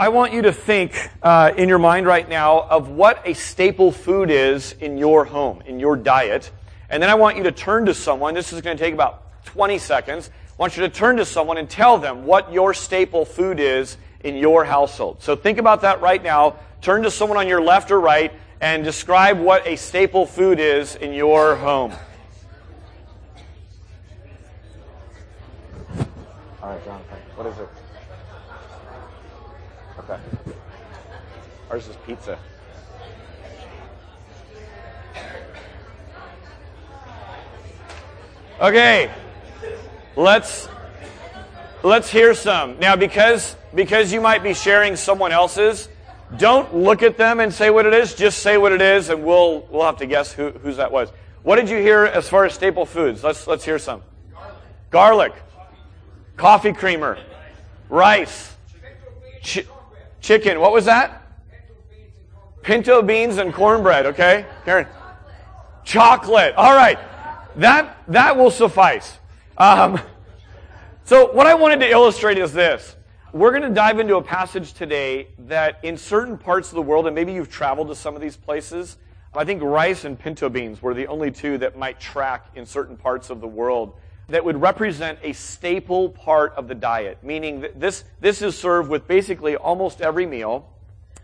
I want you to think uh, in your mind right now of what a staple food is in your home, in your diet. And then I want you to turn to someone. This is going to take about 20 seconds. I want you to turn to someone and tell them what your staple food is in your household. So think about that right now. Turn to someone on your left or right and describe what a staple food is in your home. All right, Jonathan, what is it? Ours is pizza. Okay. Let's let's hear some. Now because because you might be sharing someone else's, don't look at them and say what it is, just say what it is and we'll we'll have to guess who whose that was. What did you hear as far as staple foods? Let's let's hear some. Garlic. Coffee creamer. Rice. Ch- chicken. What was that? Pinto beans and cornbread. Okay, Karen. Chocolate. All right, that that will suffice. Um, so what I wanted to illustrate is this. We're going to dive into a passage today that in certain parts of the world, and maybe you've traveled to some of these places, I think rice and pinto beans were the only two that might track in certain parts of the world that would represent a staple part of the diet, meaning this, this is served with basically almost every meal,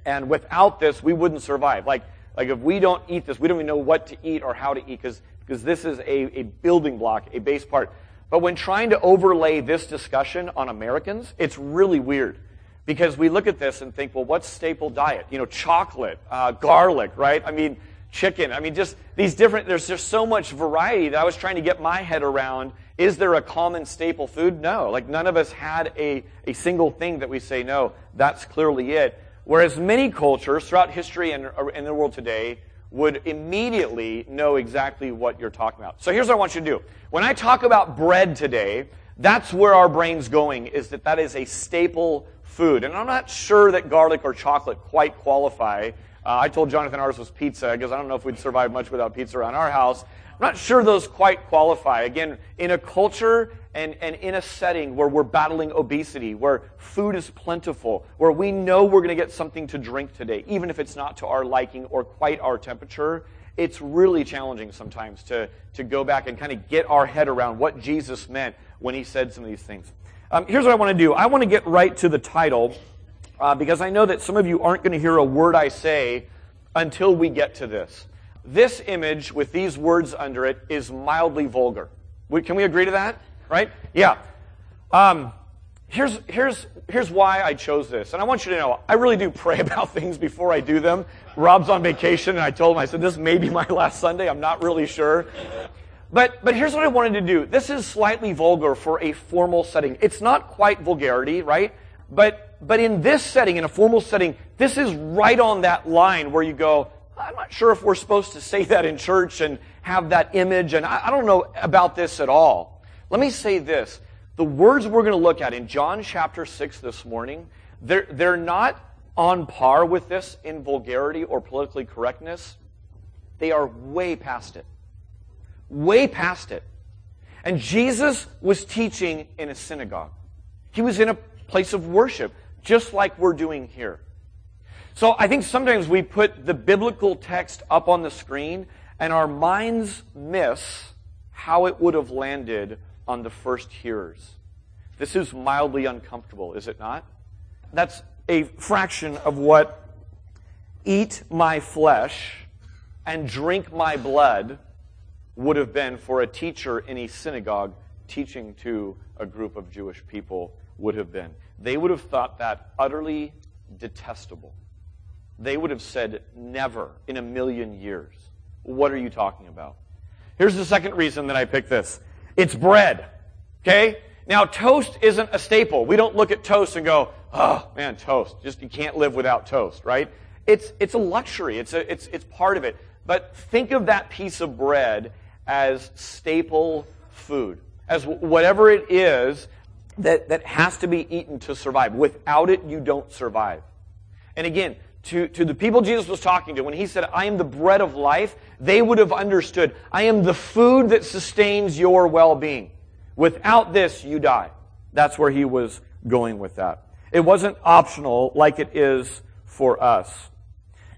and without this, we wouldn't survive. Like, like if we don't eat this, we don't even know what to eat or how to eat, because this is a, a building block, a base part. But when trying to overlay this discussion on Americans, it's really weird. Because we look at this and think, well, what's staple diet? You know, chocolate, uh, garlic, right? I mean, chicken. I mean, just these different, there's just so much variety that I was trying to get my head around. Is there a common staple food? No. Like none of us had a, a single thing that we say, no, that's clearly it. Whereas many cultures throughout history and in the world today would immediately know exactly what you're talking about. So here's what I want you to do. When I talk about bread today, that's where our brain's going, is that that is a staple food. And I'm not sure that garlic or chocolate quite qualify uh, I told Jonathan ours was pizza because I don't know if we'd survive much without pizza around our house. I'm not sure those quite qualify. Again, in a culture and, and in a setting where we're battling obesity, where food is plentiful, where we know we're going to get something to drink today, even if it's not to our liking or quite our temperature, it's really challenging sometimes to, to go back and kind of get our head around what Jesus meant when he said some of these things. Um, here's what I want to do I want to get right to the title uh, because I know that some of you aren't going to hear a word I say until we get to this. This image with these words under it is mildly vulgar. We, can we agree to that? Right? Yeah. Um, here's, here's, here's why I chose this. And I want you to know, I really do pray about things before I do them. Rob's on vacation, and I told him, I said, this may be my last Sunday. I'm not really sure. But, but here's what I wanted to do. This is slightly vulgar for a formal setting. It's not quite vulgarity, right? But but in this setting, in a formal setting, this is right on that line where you go, I'm not sure if we're supposed to say that in church and have that image, and I, I don't know about this at all. Let me say this. The words we're going to look at in John chapter 6 this morning, they're, they're not on par with this in vulgarity or politically correctness. They are way past it. Way past it. And Jesus was teaching in a synagogue. He was in a place of worship just like we're doing here. So I think sometimes we put the biblical text up on the screen and our minds miss how it would have landed on the first hearers. This is mildly uncomfortable, is it not? That's a fraction of what eat my flesh and drink my blood would have been for a teacher in a synagogue teaching to a group of Jewish people would have been. They would have thought that utterly detestable. They would have said, never in a million years. What are you talking about? Here's the second reason that I picked this. It's bread. Okay? Now, toast isn't a staple. We don't look at toast and go, oh, man, toast. Just, you can't live without toast, right? It's, it's a luxury. It's, a, it's, it's part of it. But think of that piece of bread as staple food, as whatever it is that, that has to be eaten to survive. Without it, you don't survive. And again, to, to the people Jesus was talking to, when he said, I am the bread of life, they would have understood, I am the food that sustains your well-being. Without this, you die. That's where he was going with that. It wasn't optional like it is for us.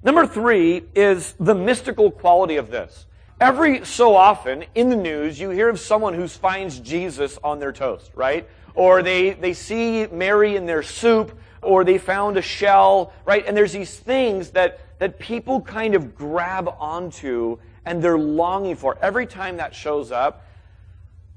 Number three is the mystical quality of this. Every so often in the news, you hear of someone who finds Jesus on their toast, right? Or they, they see Mary in their soup, or they found a shell, right? And there's these things that, that people kind of grab onto and they're longing for. Every time that shows up,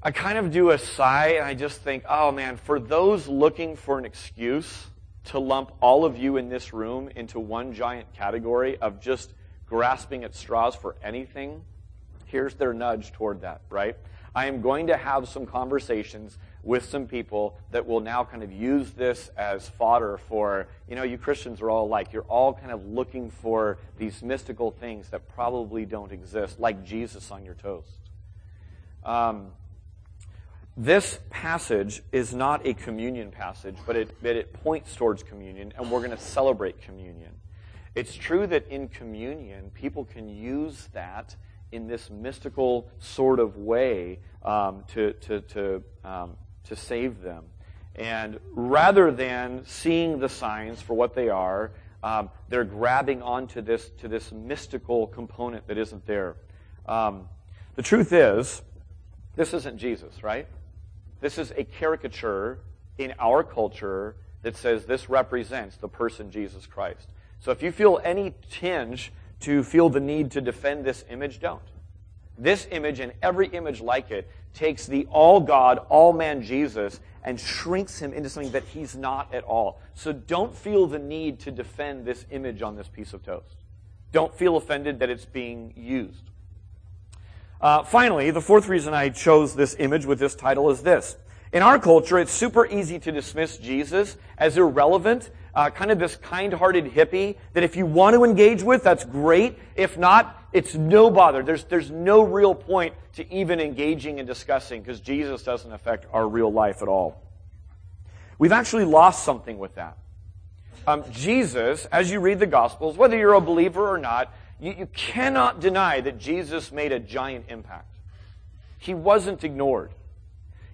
I kind of do a sigh and I just think, oh man, for those looking for an excuse to lump all of you in this room into one giant category of just grasping at straws for anything, here's their nudge toward that, right? I am going to have some conversations with some people that will now kind of use this as fodder for, you know, you Christians are all like, you're all kind of looking for these mystical things that probably don't exist, like Jesus on your toast. Um, this passage is not a communion passage, but it, but it points towards communion, and we're going to celebrate communion. It's true that in communion, people can use that in this mystical sort of way um, to, to, to um, to save them. And rather than seeing the signs for what they are, um, they're grabbing onto this to this mystical component that isn't there. Um, the truth is, this isn't Jesus, right? This is a caricature in our culture that says this represents the person Jesus Christ. So if you feel any tinge to feel the need to defend this image, don't. This image and every image like it takes the all God, all man Jesus and shrinks him into something that he's not at all. So don't feel the need to defend this image on this piece of toast. Don't feel offended that it's being used. Uh, finally, the fourth reason I chose this image with this title is this. In our culture, it's super easy to dismiss Jesus as irrelevant, uh, kind of this kind-hearted hippie that if you want to engage with, that's great. If not, it's no bother. There's, there's no real point to even engaging and discussing because Jesus doesn't affect our real life at all. We've actually lost something with that. Um, Jesus, as you read the Gospels, whether you're a believer or not, you, you cannot deny that Jesus made a giant impact. He wasn't ignored.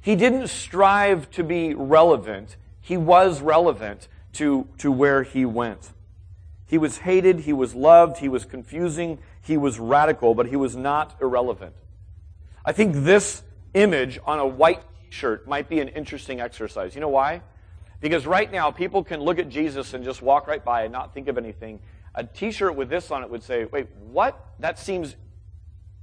He didn't strive to be relevant. He was relevant to, to where he went. He was hated, he was loved, he was confusing, he was radical, but he was not irrelevant. I think this image on a white shirt might be an interesting exercise. You know why? Because right now, people can look at Jesus and just walk right by and not think of anything. A t shirt with this on it would say, wait, what? That seems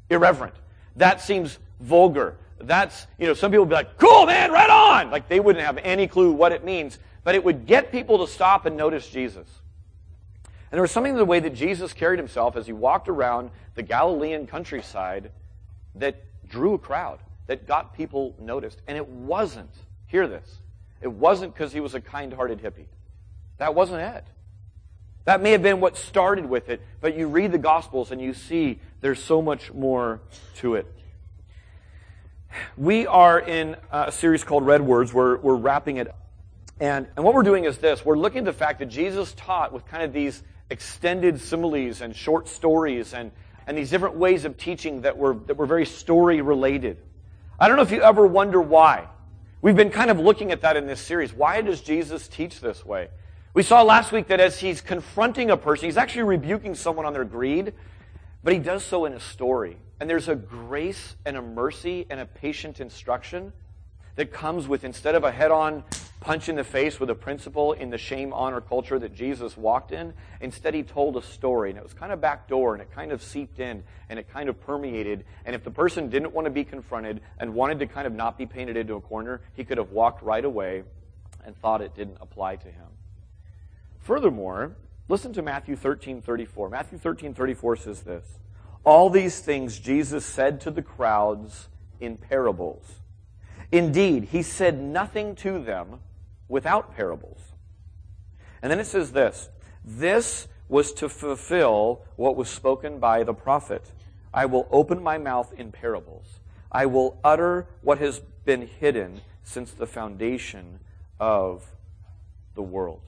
irreverent. That seems vulgar. That's, you know, some people would be like, cool, man, right on! Like they wouldn't have any clue what it means. But it would get people to stop and notice Jesus. And there was something in the way that Jesus carried himself as he walked around the Galilean countryside that drew a crowd, that got people noticed. And it wasn't, hear this, it wasn't because he was a kind hearted hippie. That wasn't it. That may have been what started with it, but you read the Gospels and you see there's so much more to it. We are in a series called Red Words. We're, we're wrapping it. And, and what we're doing is this. We're looking at the fact that Jesus taught with kind of these extended similes and short stories and, and these different ways of teaching that were, that were very story related. I don't know if you ever wonder why. We've been kind of looking at that in this series. Why does Jesus teach this way? We saw last week that as he's confronting a person, he's actually rebuking someone on their greed, but he does so in a story. And there's a grace and a mercy and a patient instruction that comes with instead of a head on punch in the face with a principle in the shame honor culture that Jesus walked in. Instead, he told a story, and it was kind of backdoor, and it kind of seeped in, and it kind of permeated. And if the person didn't want to be confronted and wanted to kind of not be painted into a corner, he could have walked right away and thought it didn't apply to him. Furthermore, listen to Matthew 13 34. Matthew 13 34 says this All these things Jesus said to the crowds in parables. Indeed, he said nothing to them without parables. And then it says this This was to fulfill what was spoken by the prophet. I will open my mouth in parables. I will utter what has been hidden since the foundation of the world.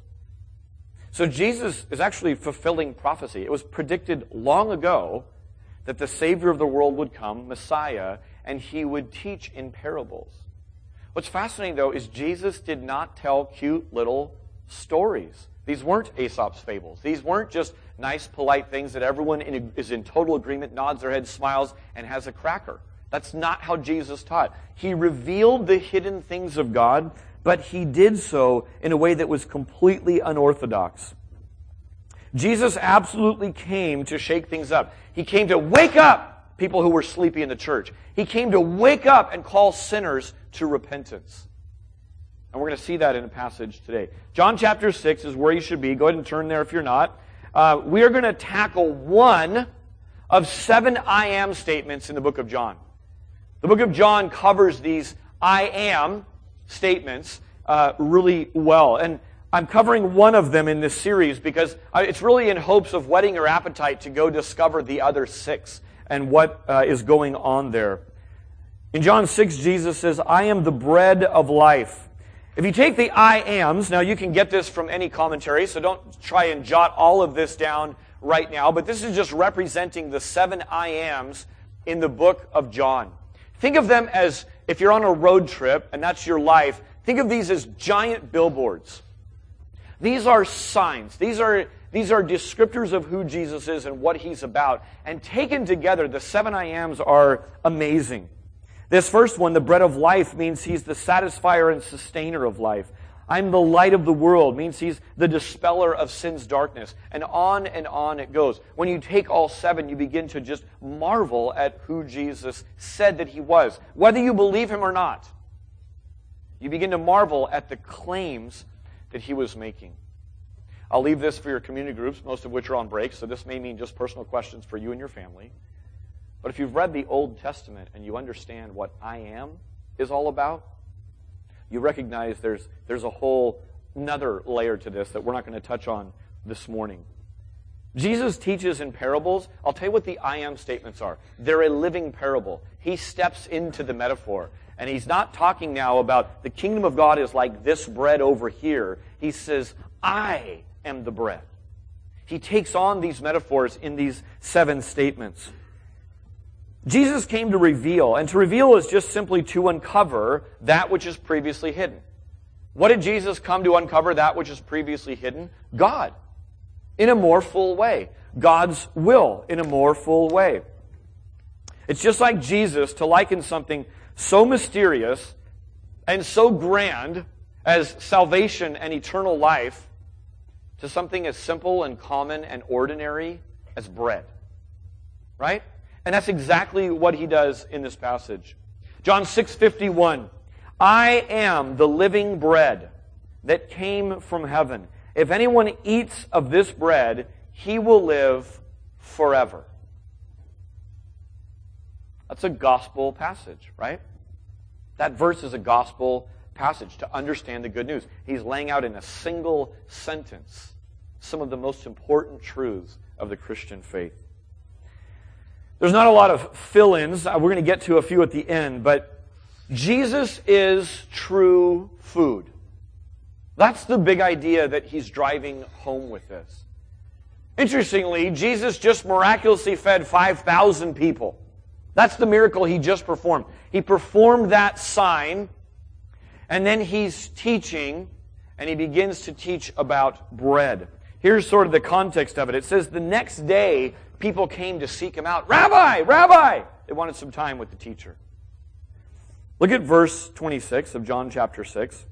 So Jesus is actually fulfilling prophecy. It was predicted long ago that the Savior of the world would come, Messiah, and he would teach in parables. What's fascinating, though, is Jesus did not tell cute little stories. These weren't Aesop's fables. These weren't just nice, polite things that everyone in, is in total agreement, nods their head, smiles, and has a cracker. That's not how Jesus taught. He revealed the hidden things of God, but he did so in a way that was completely unorthodox. Jesus absolutely came to shake things up. He came to wake up people who were sleepy in the church. He came to wake up and call sinners to repentance. And we're going to see that in a passage today. John chapter 6 is where you should be. Go ahead and turn there if you're not. Uh, we are going to tackle one of seven I am statements in the book of John. The book of John covers these I am statements uh, really well. And I'm covering one of them in this series because it's really in hopes of whetting your appetite to go discover the other six and what uh, is going on there. In John 6, Jesus says, I am the bread of life. If you take the I ams, now you can get this from any commentary, so don't try and jot all of this down right now, but this is just representing the seven I ams in the book of John. Think of them as, if you're on a road trip and that's your life, think of these as giant billboards. These are signs. These are, these are descriptors of who Jesus is and what he's about. And taken together, the seven I ams are amazing. This first one, the bread of life, means he's the satisfier and sustainer of life. I'm the light of the world means he's the dispeller of sin's darkness. And on and on it goes. When you take all seven, you begin to just marvel at who Jesus said that he was. Whether you believe him or not, you begin to marvel at the claims that he was making. I'll leave this for your community groups, most of which are on break, so this may mean just personal questions for you and your family. But if you've read the Old Testament and you understand what I am is all about, you recognize there's, there's a whole another layer to this that we're not going to touch on this morning. Jesus teaches in parables. I'll tell you what the I am statements are. They're a living parable. He steps into the metaphor. And he's not talking now about the kingdom of God is like this bread over here. He says, I am the bread. He takes on these metaphors in these seven statements. Jesus came to reveal, and to reveal is just simply to uncover that which is previously hidden. What did Jesus come to uncover that which is previously hidden? God. In a more full way. God's will in a more full way. It's just like Jesus to liken something so mysterious and so grand as salvation and eternal life to something as simple and common and ordinary as bread. Right? And that's exactly what he does in this passage. John 6:51 I am the living bread that came from heaven. If anyone eats of this bread, he will live forever. That's a gospel passage, right? That verse is a gospel passage to understand the good news. He's laying out in a single sentence some of the most important truths of the Christian faith. There's not a lot of fill ins. Uh, we're going to get to a few at the end, but Jesus is true food. That's the big idea that he's driving home with this. Interestingly, Jesus just miraculously fed 5,000 people. That's the miracle he just performed. He performed that sign, and then he's teaching, and he begins to teach about bread. Here's sort of the context of it. It says the next day, people came to seek him out. Rabbi, Rabbi! They wanted some time with the teacher. Look at verse 26 of John chapter 6.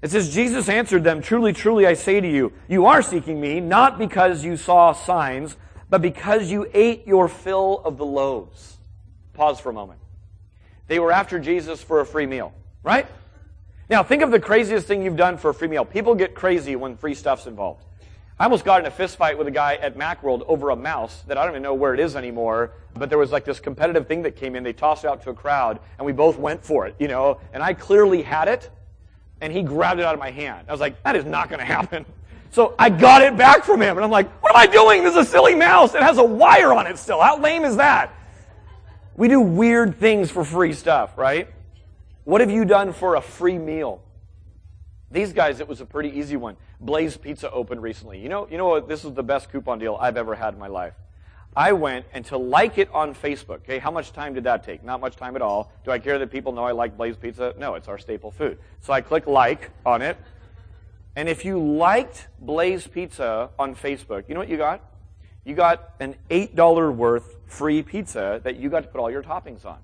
It says, Jesus answered them, Truly, truly, I say to you, you are seeking me, not because you saw signs, but because you ate your fill of the loaves. Pause for a moment. They were after Jesus for a free meal, right? Now, think of the craziest thing you've done for a free meal. People get crazy when free stuff's involved. I almost got in a fist fight with a guy at Macworld over a mouse that I don't even know where it is anymore, but there was like this competitive thing that came in. They tossed it out to a crowd, and we both went for it, you know, and I clearly had it, and he grabbed it out of my hand. I was like, that is not going to happen. So I got it back from him, and I'm like, what am I doing? This is a silly mouse. It has a wire on it still. How lame is that? We do weird things for free stuff, right? What have you done for a free meal? These guys, it was a pretty easy one. Blaze Pizza opened recently. You know, you know what? This is the best coupon deal I've ever had in my life. I went and to like it on Facebook. Okay, how much time did that take? Not much time at all. Do I care that people know I like Blaze Pizza? No, it's our staple food. So I click like on it. And if you liked Blaze Pizza on Facebook, you know what you got? You got an $8 worth free pizza that you got to put all your toppings on.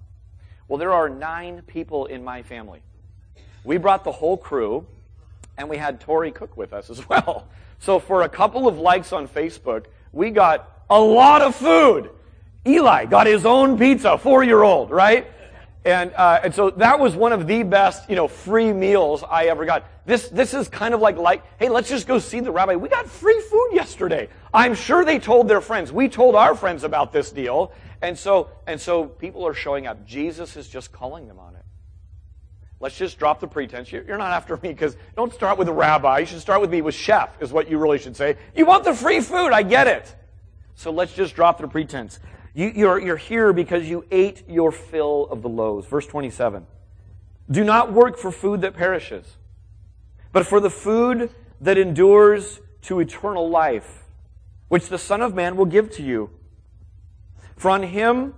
Well, there are nine people in my family. We brought the whole crew, and we had Tori cook with us as well. So for a couple of likes on Facebook, we got a lot of food. Eli got his own pizza, four-year-old, right? And, uh, and so that was one of the best, you know, free meals I ever got. This, this is kind of like, like, hey, let's just go see the rabbi. We got free food yesterday. I'm sure they told their friends. We told our friends about this deal. And so, and so people are showing up. Jesus is just calling them on. Let's just drop the pretense. You're not after me because don't start with a rabbi. You should start with me with chef is what you really should say. You want the free food. I get it. So let's just drop the pretense. You, you're, you're here because you ate your fill of the loaves. Verse 27. Do not work for food that perishes, but for the food that endures to eternal life, which the Son of Man will give to you. For on him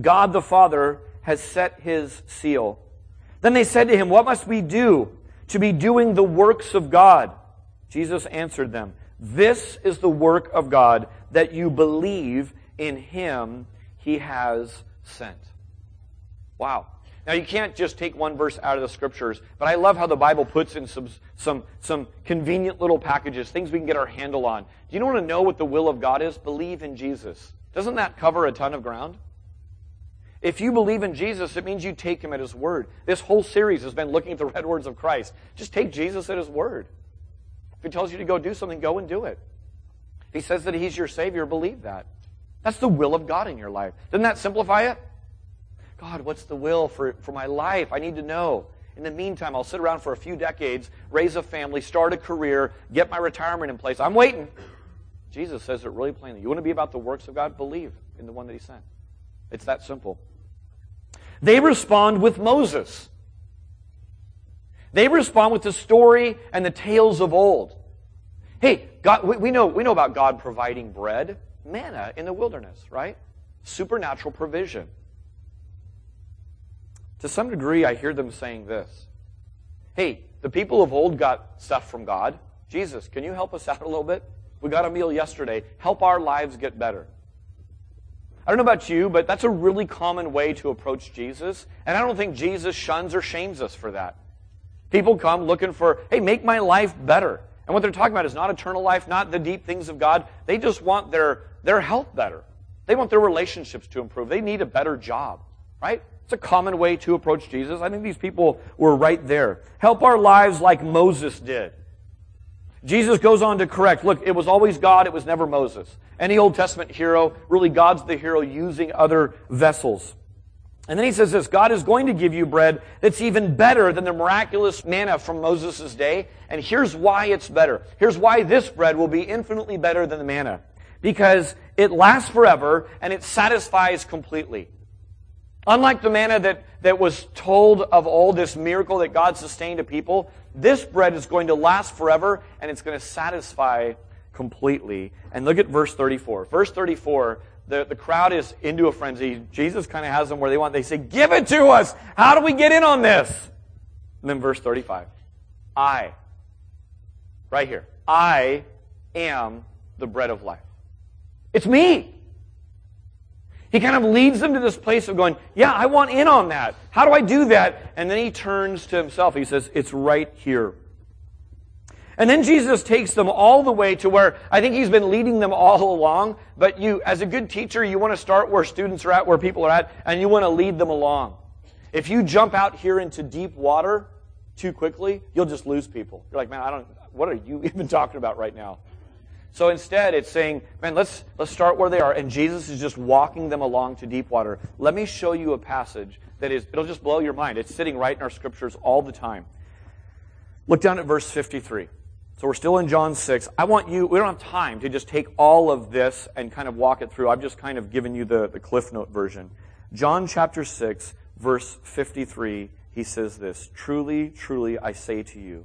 God the Father has set his seal. Then they said to him, What must we do to be doing the works of God? Jesus answered them, This is the work of God, that you believe in him he has sent. Wow. Now you can't just take one verse out of the scriptures, but I love how the Bible puts in some, some, some convenient little packages, things we can get our handle on. Do you want to know what the will of God is? Believe in Jesus. Doesn't that cover a ton of ground? If you believe in Jesus, it means you take him at his word. This whole series has been looking at the red words of Christ. Just take Jesus at his word. If he tells you to go do something, go and do it. If he says that he's your Savior, believe that. That's the will of God in your life. Doesn't that simplify it? God, what's the will for, for my life? I need to know. In the meantime, I'll sit around for a few decades, raise a family, start a career, get my retirement in place. I'm waiting. Jesus says it really plainly. You want to be about the works of God? Believe in the one that He sent. It's that simple. They respond with Moses. They respond with the story and the tales of old. Hey, God, we, we, know, we know about God providing bread manna in the wilderness, right? Supernatural provision. To some degree, I hear them saying this Hey, the people of old got stuff from God. Jesus, can you help us out a little bit? We got a meal yesterday. Help our lives get better. I don't know about you, but that's a really common way to approach Jesus. And I don't think Jesus shuns or shames us for that. People come looking for, hey, make my life better. And what they're talking about is not eternal life, not the deep things of God. They just want their, their health better. They want their relationships to improve. They need a better job, right? It's a common way to approach Jesus. I think these people were right there. Help our lives like Moses did. Jesus goes on to correct, look, it was always God, it was never Moses. Any Old Testament hero, really God's the hero using other vessels. And then he says this God is going to give you bread that's even better than the miraculous manna from Moses' day. And here's why it's better. Here's why this bread will be infinitely better than the manna. Because it lasts forever and it satisfies completely. Unlike the manna that, that was told of all this miracle that God sustained to people, this bread is going to last forever and it's going to satisfy completely. And look at verse 34. Verse 34 the, the crowd is into a frenzy. Jesus kind of has them where they want. They say, Give it to us. How do we get in on this? And then verse 35. I, right here, I am the bread of life. It's me. He kind of leads them to this place of going, Yeah, I want in on that. How do I do that? And then he turns to himself. He says, It's right here. And then Jesus takes them all the way to where I think he's been leading them all along. But you, as a good teacher, you want to start where students are at, where people are at, and you want to lead them along. If you jump out here into deep water too quickly, you'll just lose people. You're like, man, I don't, what are you even talking about right now? So instead, it's saying, man, let's, let's start where they are. And Jesus is just walking them along to deep water. Let me show you a passage that is, it'll just blow your mind. It's sitting right in our scriptures all the time. Look down at verse 53. So we're still in John 6. I want you, we don't have time to just take all of this and kind of walk it through. I've just kind of given you the, the Cliff Note version. John chapter 6, verse 53, he says this Truly, truly, I say to you,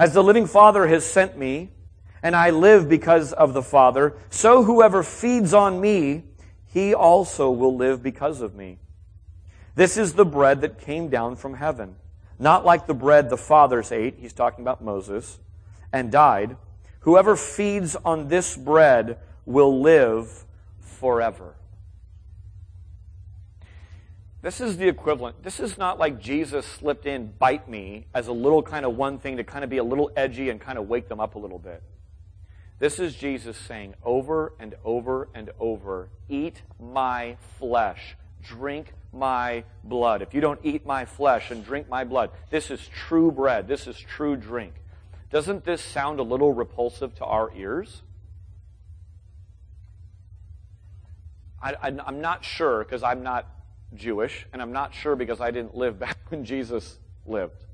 As the living Father has sent me, and I live because of the Father, so whoever feeds on me, he also will live because of me. This is the bread that came down from heaven. Not like the bread the fathers ate, he's talking about Moses, and died. Whoever feeds on this bread will live forever. This is the equivalent. This is not like Jesus slipped in, bite me, as a little kind of one thing to kind of be a little edgy and kind of wake them up a little bit. This is Jesus saying over and over and over, eat my flesh, drink my blood. If you don't eat my flesh and drink my blood, this is true bread, this is true drink. Doesn't this sound a little repulsive to our ears? I, am not sure because I'm not Jewish, and I'm not sure because I didn't live back when Jesus lived.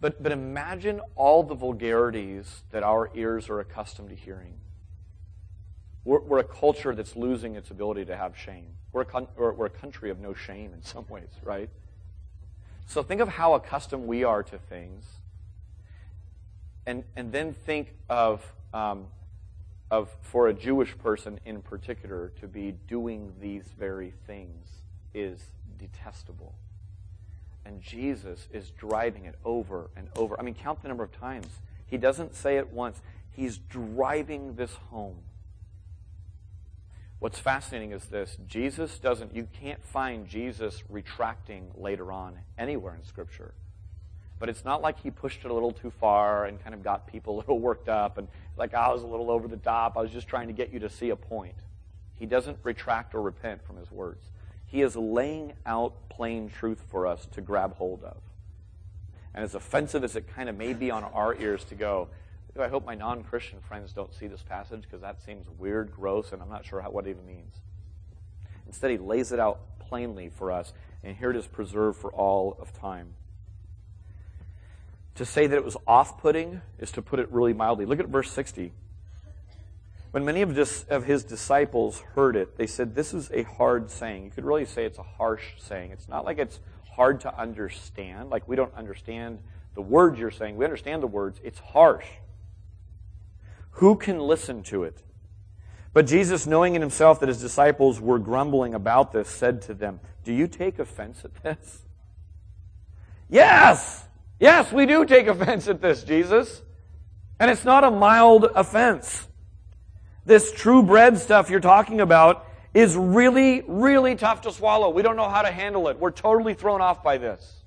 But, but imagine all the vulgarities that our ears are accustomed to hearing. We're, we're a culture that's losing its ability to have shame. We're a, con- we're a country of no shame in some ways, right? So think of how accustomed we are to things, and, and then think of, um, of, for a Jewish person in particular, to be doing these very things is detestable. And Jesus is driving it over and over. I mean, count the number of times. He doesn't say it once, he's driving this home. What's fascinating is this Jesus doesn't, you can't find Jesus retracting later on anywhere in Scripture. But it's not like he pushed it a little too far and kind of got people a little worked up and like I was a little over the top. I was just trying to get you to see a point. He doesn't retract or repent from his words. He is laying out plain truth for us to grab hold of. And as offensive as it kind of may be on our ears to go, I hope my non Christian friends don't see this passage because that seems weird, gross, and I'm not sure how, what it even means. Instead, he lays it out plainly for us, and here it is preserved for all of time. To say that it was off putting is to put it really mildly. Look at verse 60. When many of, of his disciples heard it, they said, This is a hard saying. You could really say it's a harsh saying. It's not like it's hard to understand, like we don't understand the words you're saying. We understand the words. It's harsh. Who can listen to it? But Jesus, knowing in himself that his disciples were grumbling about this, said to them, Do you take offense at this? Yes! Yes, we do take offense at this, Jesus. And it's not a mild offense. This true bread stuff you're talking about is really, really tough to swallow. We don't know how to handle it. We're totally thrown off by this.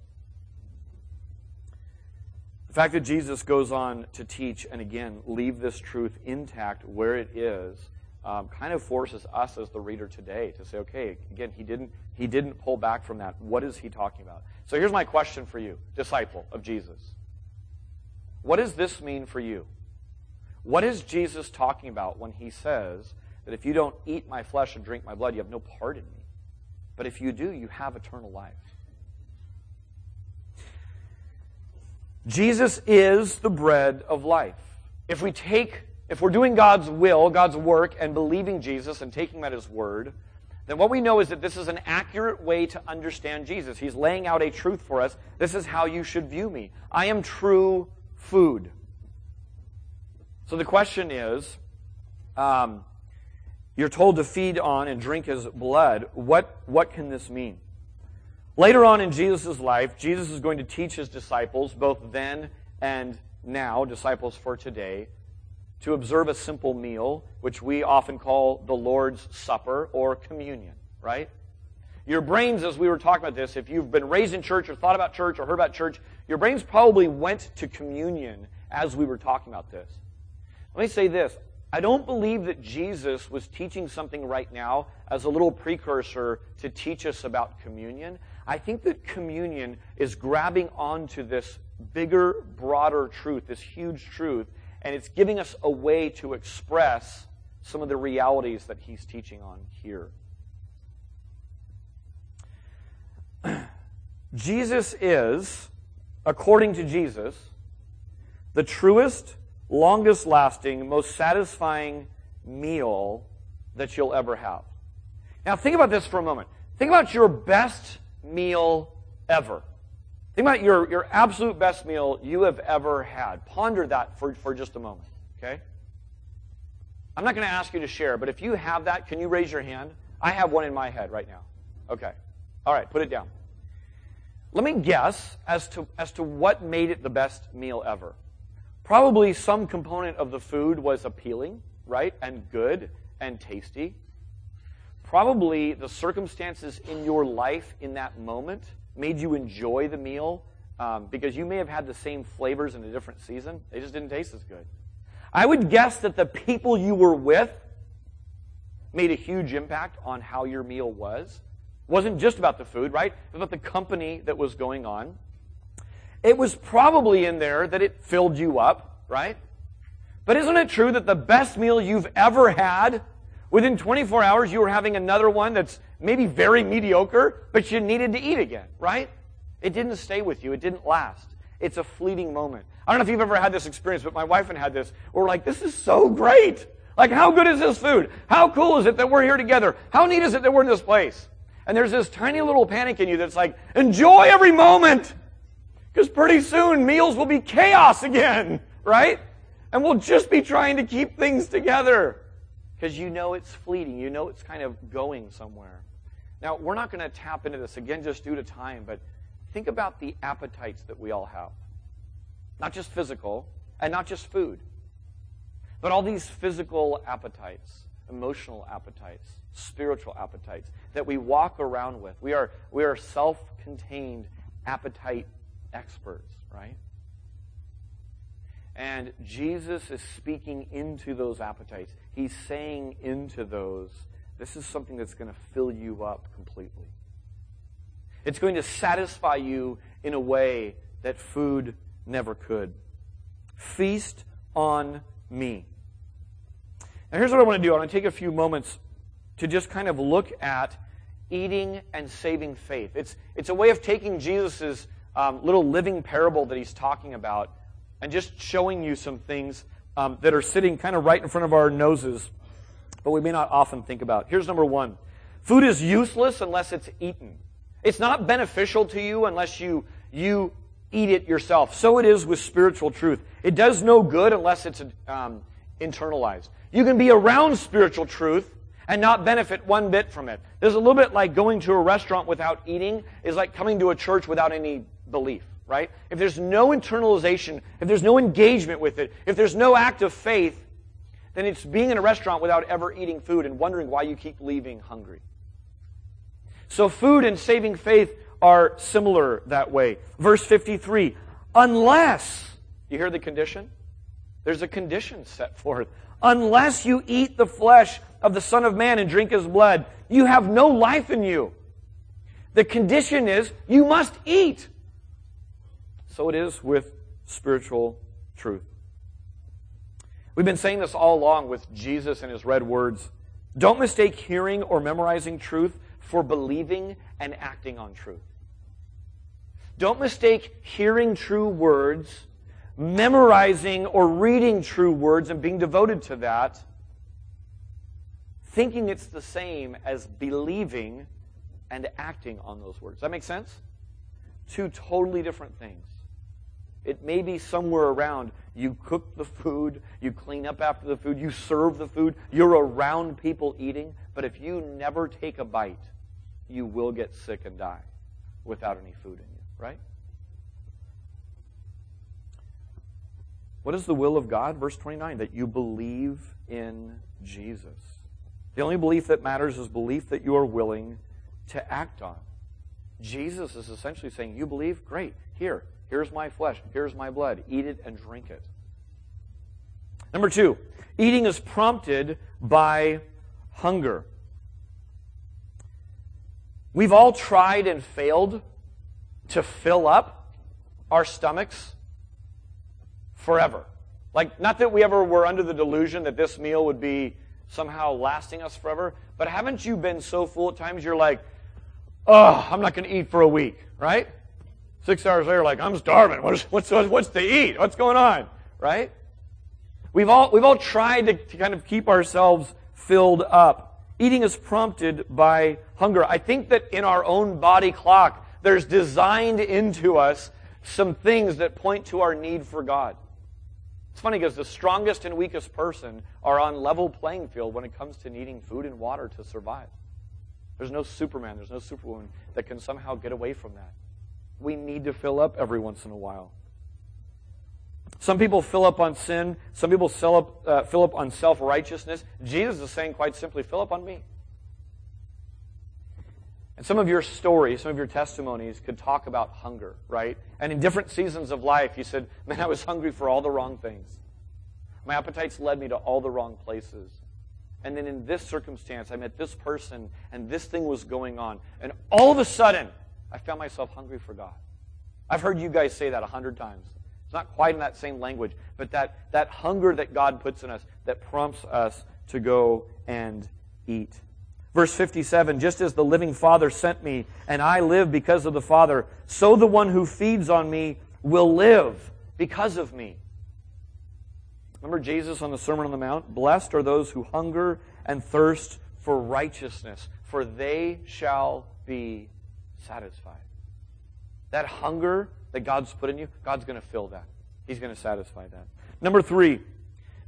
The fact that Jesus goes on to teach and again leave this truth intact where it is um, kind of forces us as the reader today to say, okay, again, he didn't he didn't pull back from that. What is he talking about? So here's my question for you, disciple of Jesus. What does this mean for you? What is Jesus talking about when he says that if you don't eat my flesh and drink my blood, you have no part in me? But if you do, you have eternal life. Jesus is the bread of life. If we take, if we're doing God's will, God's work, and believing Jesus and taking him at his word, then what we know is that this is an accurate way to understand Jesus. He's laying out a truth for us. This is how you should view me. I am true food. So the question is, um, you're told to feed on and drink his blood. What, what can this mean? Later on in Jesus' life, Jesus is going to teach his disciples, both then and now, disciples for today, to observe a simple meal, which we often call the Lord's Supper or communion, right? Your brains, as we were talking about this, if you've been raised in church or thought about church or heard about church, your brains probably went to communion as we were talking about this. Let me say this. I don't believe that Jesus was teaching something right now as a little precursor to teach us about communion. I think that communion is grabbing onto this bigger, broader truth, this huge truth, and it's giving us a way to express some of the realities that he's teaching on here. Jesus is, according to Jesus, the truest, longest lasting, most satisfying meal that you'll ever have. Now, think about this for a moment. Think about your best meal ever. Think about your, your absolute best meal you have ever had. Ponder that for, for just a moment, okay? I'm not going to ask you to share, but if you have that, can you raise your hand? I have one in my head right now. Okay. All right, put it down. Let me guess as to, as to what made it the best meal ever. Probably some component of the food was appealing, right? And good and tasty. Probably the circumstances in your life in that moment made you enjoy the meal um, because you may have had the same flavors in a different season. They just didn't taste as good. I would guess that the people you were with made a huge impact on how your meal was. It wasn't just about the food, right? It was about the company that was going on. It was probably in there that it filled you up, right? But isn't it true that the best meal you've ever had, within 24 hours, you were having another one that's maybe very mediocre, but you needed to eat again, right? It didn't stay with you. It didn't last. It's a fleeting moment. I don't know if you've ever had this experience, but my wife and I had this. We're like, this is so great. Like, how good is this food? How cool is it that we're here together? How neat is it that we're in this place? And there's this tiny little panic in you that's like, enjoy every moment. Because pretty soon meals will be chaos again, right? And we'll just be trying to keep things together. Because you know it's fleeting. You know it's kind of going somewhere. Now, we're not going to tap into this again just due to time, but think about the appetites that we all have. Not just physical, and not just food, but all these physical appetites, emotional appetites, spiritual appetites that we walk around with. We are, we are self contained appetite experts, right? And Jesus is speaking into those appetites. He's saying into those, this is something that's going to fill you up completely. It's going to satisfy you in a way that food never could. Feast on me. Now, here's what I want to do I want to take a few moments to just kind of look at eating and saving faith. It's, it's a way of taking Jesus' um, little living parable that he's talking about and just showing you some things um, that are sitting kind of right in front of our noses, but we may not often think about. Here's number one food is useless unless it's eaten. It's not beneficial to you unless you, you eat it yourself. So it is with spiritual truth. It does no good unless it's um, internalized. You can be around spiritual truth and not benefit one bit from it. There's a little bit like going to a restaurant without eating is like coming to a church without any belief, right? If there's no internalization, if there's no engagement with it, if there's no act of faith, then it's being in a restaurant without ever eating food and wondering why you keep leaving hungry. So food and saving faith are similar that way. Verse 53, unless, you hear the condition? There's a condition set forth. Unless you eat the flesh of the Son of Man and drink his blood, you have no life in you. The condition is you must eat. So it is with spiritual truth. We've been saying this all along with Jesus and his red words. Don't mistake hearing or memorizing truth for believing and acting on truth. Don't mistake hearing true words, memorizing or reading true words and being devoted to that, thinking it's the same as believing and acting on those words. Does that make sense? Two totally different things. It may be somewhere around. You cook the food, you clean up after the food, you serve the food, you're around people eating, but if you never take a bite, you will get sick and die without any food in you, right? What is the will of God? Verse 29 that you believe in Jesus. The only belief that matters is belief that you are willing to act on. Jesus is essentially saying, You believe? Great. Here, here's my flesh, here's my blood. Eat it and drink it. Number two, eating is prompted by hunger. We've all tried and failed to fill up our stomachs forever. Like, not that we ever were under the delusion that this meal would be somehow lasting us forever, but haven't you been so full at times you're like, oh, I'm not going to eat for a week, right? Six hours later, like, I'm starving. What's, what's, what's to eat? What's going on? right? We've all, we've all tried to, to kind of keep ourselves filled up. Eating is prompted by hunger. I think that in our own body clock, there's designed into us some things that point to our need for God. It's funny because the strongest and weakest person are on level playing field when it comes to needing food and water to survive. There's no Superman, there's no Superwoman that can somehow get away from that. We need to fill up every once in a while. Some people fill up on sin. Some people fill up, uh, fill up on self righteousness. Jesus is saying quite simply, fill up on me. And some of your stories, some of your testimonies could talk about hunger, right? And in different seasons of life, you said, Man, I was hungry for all the wrong things. My appetites led me to all the wrong places. And then in this circumstance, I met this person, and this thing was going on. And all of a sudden, I found myself hungry for God. I've heard you guys say that a hundred times. It's not quite in that same language, but that, that hunger that God puts in us that prompts us to go and eat. Verse 57 Just as the living Father sent me, and I live because of the Father, so the one who feeds on me will live because of me. Remember Jesus on the Sermon on the Mount? Blessed are those who hunger and thirst for righteousness, for they shall be satisfied. That hunger that God's put in you, God's going to fill that. He's going to satisfy that. Number three,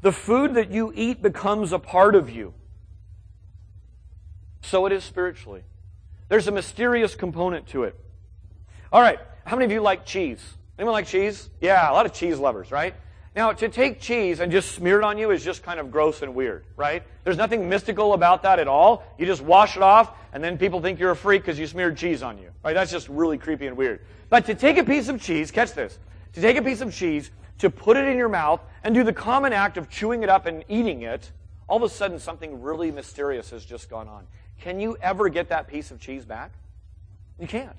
the food that you eat becomes a part of you. So it is spiritually. There's a mysterious component to it. All right, how many of you like cheese? Anyone like cheese? Yeah, a lot of cheese lovers, right? Now, to take cheese and just smear it on you is just kind of gross and weird, right? There's nothing mystical about that at all. You just wash it off, and then people think you're a freak because you smeared cheese on you, right? That's just really creepy and weird. But to take a piece of cheese, catch this, to take a piece of cheese, to put it in your mouth, and do the common act of chewing it up and eating it, all of a sudden something really mysterious has just gone on. Can you ever get that piece of cheese back? You can't.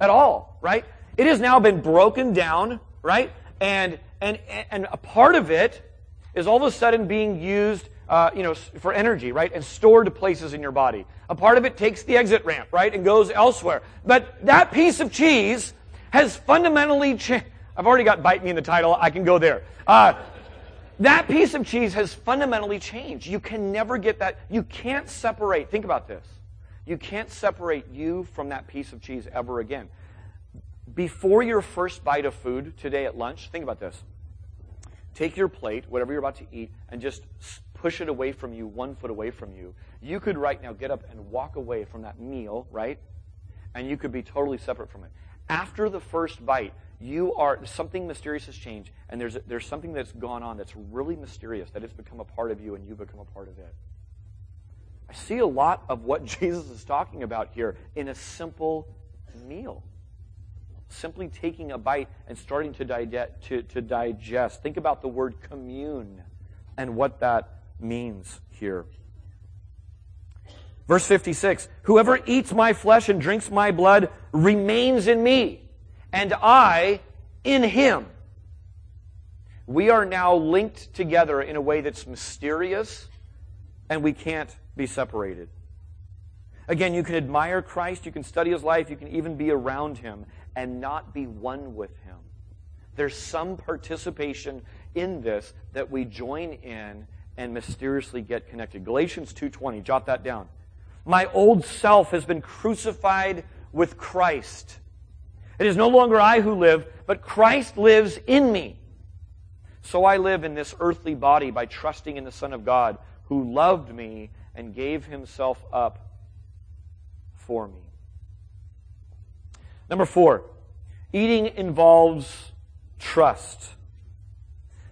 At all, right? It has now been broken down, right? And, and, and a part of it is all of a sudden being used, uh, you know, for energy, right? And stored places in your body. A part of it takes the exit ramp, right? And goes elsewhere. But that piece of cheese has fundamentally changed. I've already got bite me in the title. I can go there. Uh, that piece of cheese has fundamentally changed. You can never get that. You can't separate. Think about this. You can't separate you from that piece of cheese ever again. Before your first bite of food today at lunch, think about this. Take your plate, whatever you're about to eat, and just push it away from you, one foot away from you. You could right now get up and walk away from that meal, right? And you could be totally separate from it. After the first bite, you are something mysterious has changed and there's there's something that's gone on that's really mysterious that it's become a part of you and you become a part of it i see a lot of what jesus is talking about here in a simple meal simply taking a bite and starting to digest, to, to digest think about the word commune and what that means here verse 56 whoever eats my flesh and drinks my blood remains in me and I in him. We are now linked together in a way that's mysterious and we can't be separated. Again, you can admire Christ, you can study his life, you can even be around him and not be one with him. There's some participation in this that we join in and mysteriously get connected. Galatians 2:20, jot that down. My old self has been crucified with Christ. It is no longer I who live, but Christ lives in me. So I live in this earthly body by trusting in the Son of God who loved me and gave himself up for me. Number four, eating involves trust.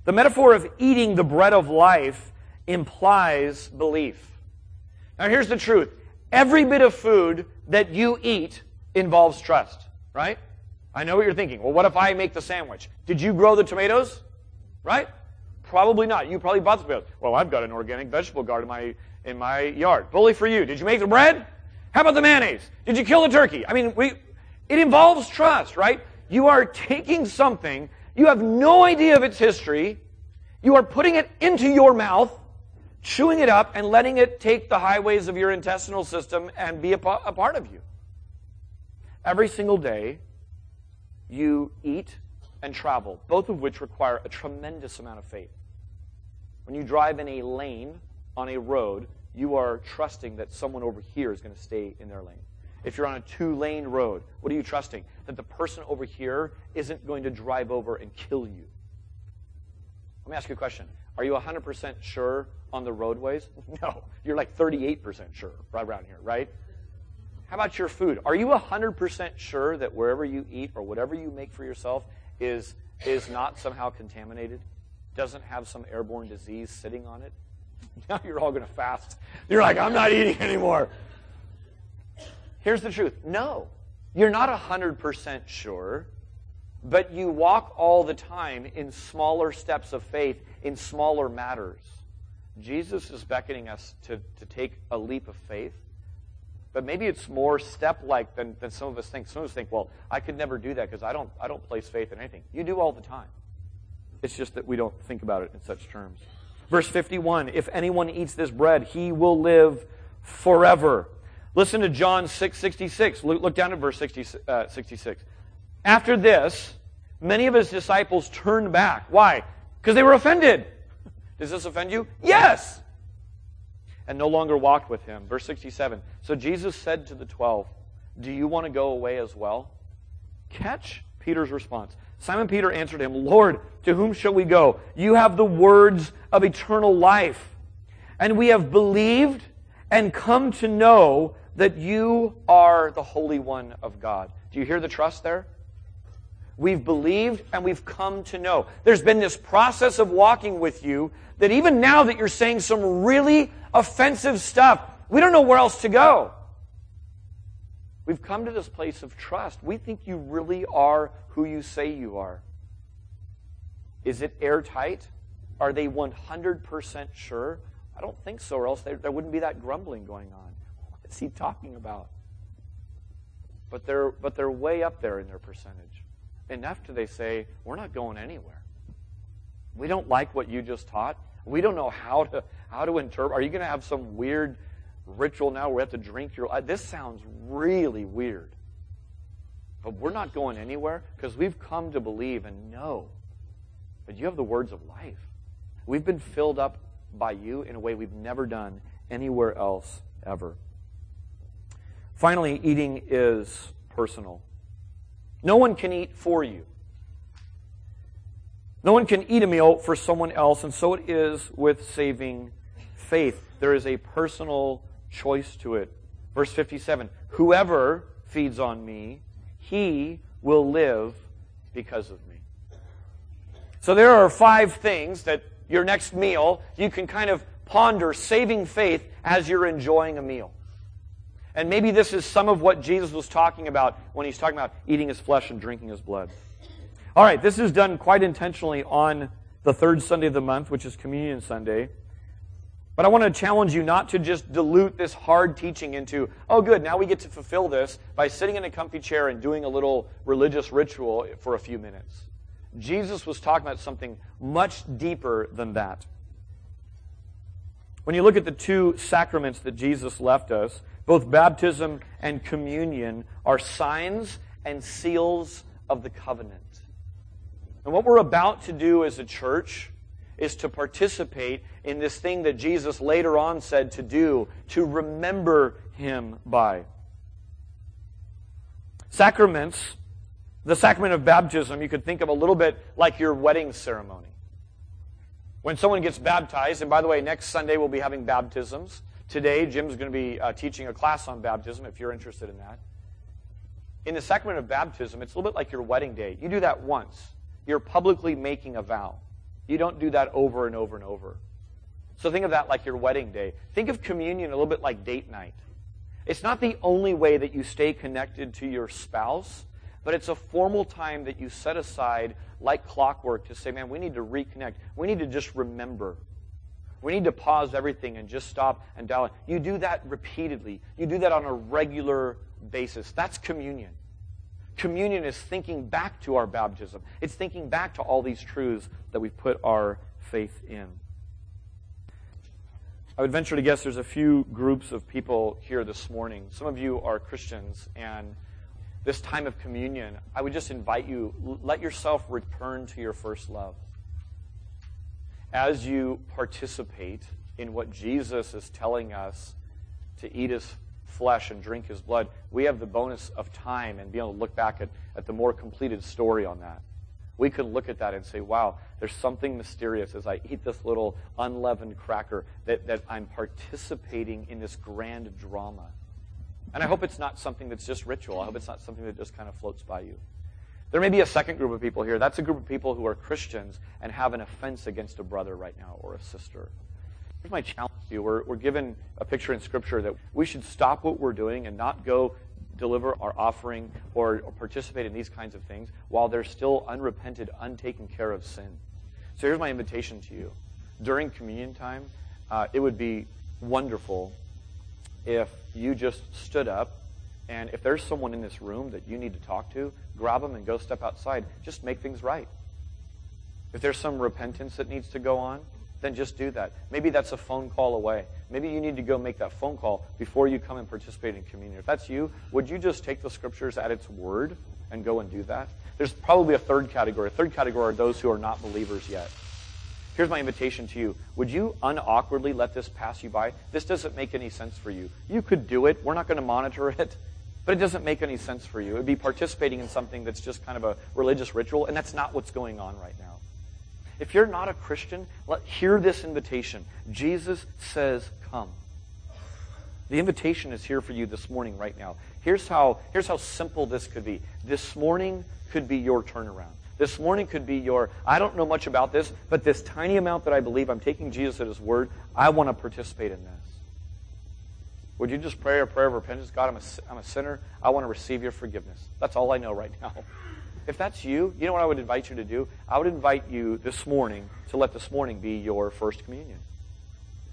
The metaphor of eating the bread of life implies belief. Now here's the truth. Every bit of food that you eat involves trust, right? I know what you're thinking. Well, what if I make the sandwich? Did you grow the tomatoes? Right? Probably not. You probably bought the tomatoes. Well, I've got an organic vegetable garden in my in my yard. Bully for you. Did you make the bread? How about the mayonnaise? Did you kill the turkey? I mean, we it involves trust, right? You are taking something, you have no idea of its history, you are putting it into your mouth, chewing it up, and letting it take the highways of your intestinal system and be a, part of you. Every single day, you eat and travel, both of which require a tremendous amount of faith. When you drive in a lane on a road, you are trusting that someone over here is going to stay in their lane. If you're on a two lane road, what are you trusting? That the person over here isn't going to drive over and kill you. Let me ask you a question. Are you 100% sure on the roadways? No. You're like 38% sure right around here, right? How about your food? Are you 100% sure that wherever you eat or whatever you make for yourself is, is not somehow contaminated? Doesn't have some airborne disease sitting on it? Now you're all going to fast. You're like, I'm not eating anymore. Here's the truth no, you're not 100% sure, but you walk all the time in smaller steps of faith in smaller matters. Jesus is beckoning us to, to take a leap of faith, but maybe it's more step like than, than some of us think. Some of us think, well, I could never do that because I don't, I don't place faith in anything. You do all the time. It's just that we don't think about it in such terms. Verse 51 If anyone eats this bread, he will live forever. Listen to John 6 66. Look, look down at verse 60, uh, 66. After this, many of his disciples turned back. Why? Because they were offended. Does this offend you? Yes! And no longer walked with him. Verse 67. So Jesus said to the twelve, Do you want to go away as well? Catch Peter's response. Simon Peter answered him, Lord, to whom shall we go? You have the words of eternal life. And we have believed and come to know that you are the Holy One of God. Do you hear the trust there? We've believed and we've come to know. There's been this process of walking with you that even now that you're saying some really offensive stuff, we don't know where else to go. We've come to this place of trust. We think you really are who you say you are. Is it airtight? Are they 100% sure? I don't think so, or else there, there wouldn't be that grumbling going on. What is he talking about? But they're, but they're way up there in their percentage. Enough to they say, We're not going anywhere. We don't like what you just taught. We don't know how to, how to interpret. Are you going to have some weird ritual now where we have to drink your life. This sounds really weird. But we're not going anywhere because we've come to believe and know that you have the words of life. We've been filled up by you in a way we've never done anywhere else ever. Finally, eating is personal. No one can eat for you. No one can eat a meal for someone else, and so it is with saving faith. There is a personal choice to it. Verse 57 Whoever feeds on me, he will live because of me. So there are five things that your next meal you can kind of ponder saving faith as you're enjoying a meal. And maybe this is some of what Jesus was talking about when he's talking about eating his flesh and drinking his blood. All right, this is done quite intentionally on the third Sunday of the month, which is Communion Sunday. But I want to challenge you not to just dilute this hard teaching into, oh, good, now we get to fulfill this by sitting in a comfy chair and doing a little religious ritual for a few minutes. Jesus was talking about something much deeper than that. When you look at the two sacraments that Jesus left us, both baptism and communion are signs and seals of the covenant. And what we're about to do as a church is to participate in this thing that Jesus later on said to do, to remember him by. Sacraments, the sacrament of baptism, you could think of a little bit like your wedding ceremony. When someone gets baptized, and by the way, next Sunday we'll be having baptisms. Today, Jim's going to be uh, teaching a class on baptism if you're interested in that. In the sacrament of baptism, it's a little bit like your wedding day. You do that once. You're publicly making a vow. You don't do that over and over and over. So think of that like your wedding day. Think of communion a little bit like date night. It's not the only way that you stay connected to your spouse, but it's a formal time that you set aside like clockwork to say, man, we need to reconnect. We need to just remember. We need to pause everything and just stop and dial in. You do that repeatedly. You do that on a regular basis. That's communion. Communion is thinking back to our baptism. It's thinking back to all these truths that we've put our faith in. I would venture to guess there's a few groups of people here this morning. Some of you are Christians, and this time of communion, I would just invite you, let yourself return to your first love. As you participate in what Jesus is telling us to eat his flesh and drink his blood, we have the bonus of time and be able to look back at, at the more completed story on that. We can look at that and say, wow, there's something mysterious as I eat this little unleavened cracker that, that I'm participating in this grand drama. And I hope it's not something that's just ritual. I hope it's not something that just kind of floats by you. There may be a second group of people here. That's a group of people who are Christians and have an offense against a brother right now or a sister. Here's my challenge to you. We're, we're given a picture in Scripture that we should stop what we're doing and not go deliver our offering or, or participate in these kinds of things while there's still unrepented, untaken care of sin. So here's my invitation to you. During communion time, uh, it would be wonderful if you just stood up and if there's someone in this room that you need to talk to, grab them and go step outside. Just make things right. If there's some repentance that needs to go on, then just do that. Maybe that's a phone call away. Maybe you need to go make that phone call before you come and participate in communion. If that's you, would you just take the scriptures at its word and go and do that? There's probably a third category. A third category are those who are not believers yet. Here's my invitation to you. Would you unawkwardly let this pass you by? This doesn't make any sense for you. You could do it. We're not going to monitor it. But it doesn't make any sense for you. It would be participating in something that's just kind of a religious ritual, and that's not what's going on right now. If you're not a Christian, let, hear this invitation. Jesus says, Come. The invitation is here for you this morning, right now. Here's how, here's how simple this could be. This morning could be your turnaround. This morning could be your, I don't know much about this, but this tiny amount that I believe, I'm taking Jesus at his word, I want to participate in this. Would you just pray a prayer of repentance? God, I'm a, I'm a sinner. I want to receive your forgiveness. That's all I know right now. If that's you, you know what I would invite you to do? I would invite you this morning to let this morning be your first communion,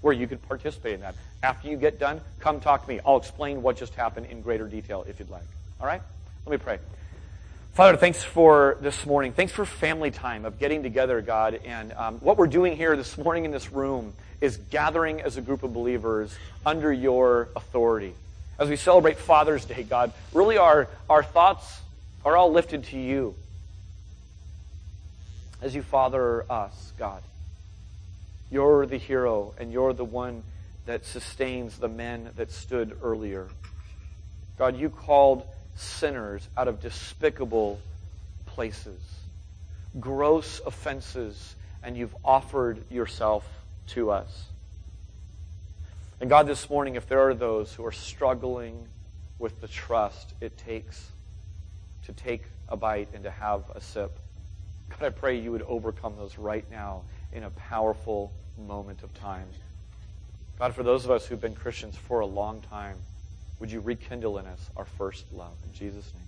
where you could participate in that. After you get done, come talk to me. I'll explain what just happened in greater detail if you'd like. All right? Let me pray. Father, thanks for this morning. Thanks for family time of getting together, God. And um, what we're doing here this morning in this room is gathering as a group of believers under your authority. As we celebrate Father's Day, God, really our, our thoughts are all lifted to you as you father us, God. You're the hero, and you're the one that sustains the men that stood earlier. God, you called sinners out of despicable places, gross offenses, and you've offered yourself to us. And God, this morning, if there are those who are struggling with the trust it takes to take a bite and to have a sip. God, I pray you would overcome those right now in a powerful moment of time. God, for those of us who've been Christians for a long time, would you rekindle in us our first love? In Jesus' name.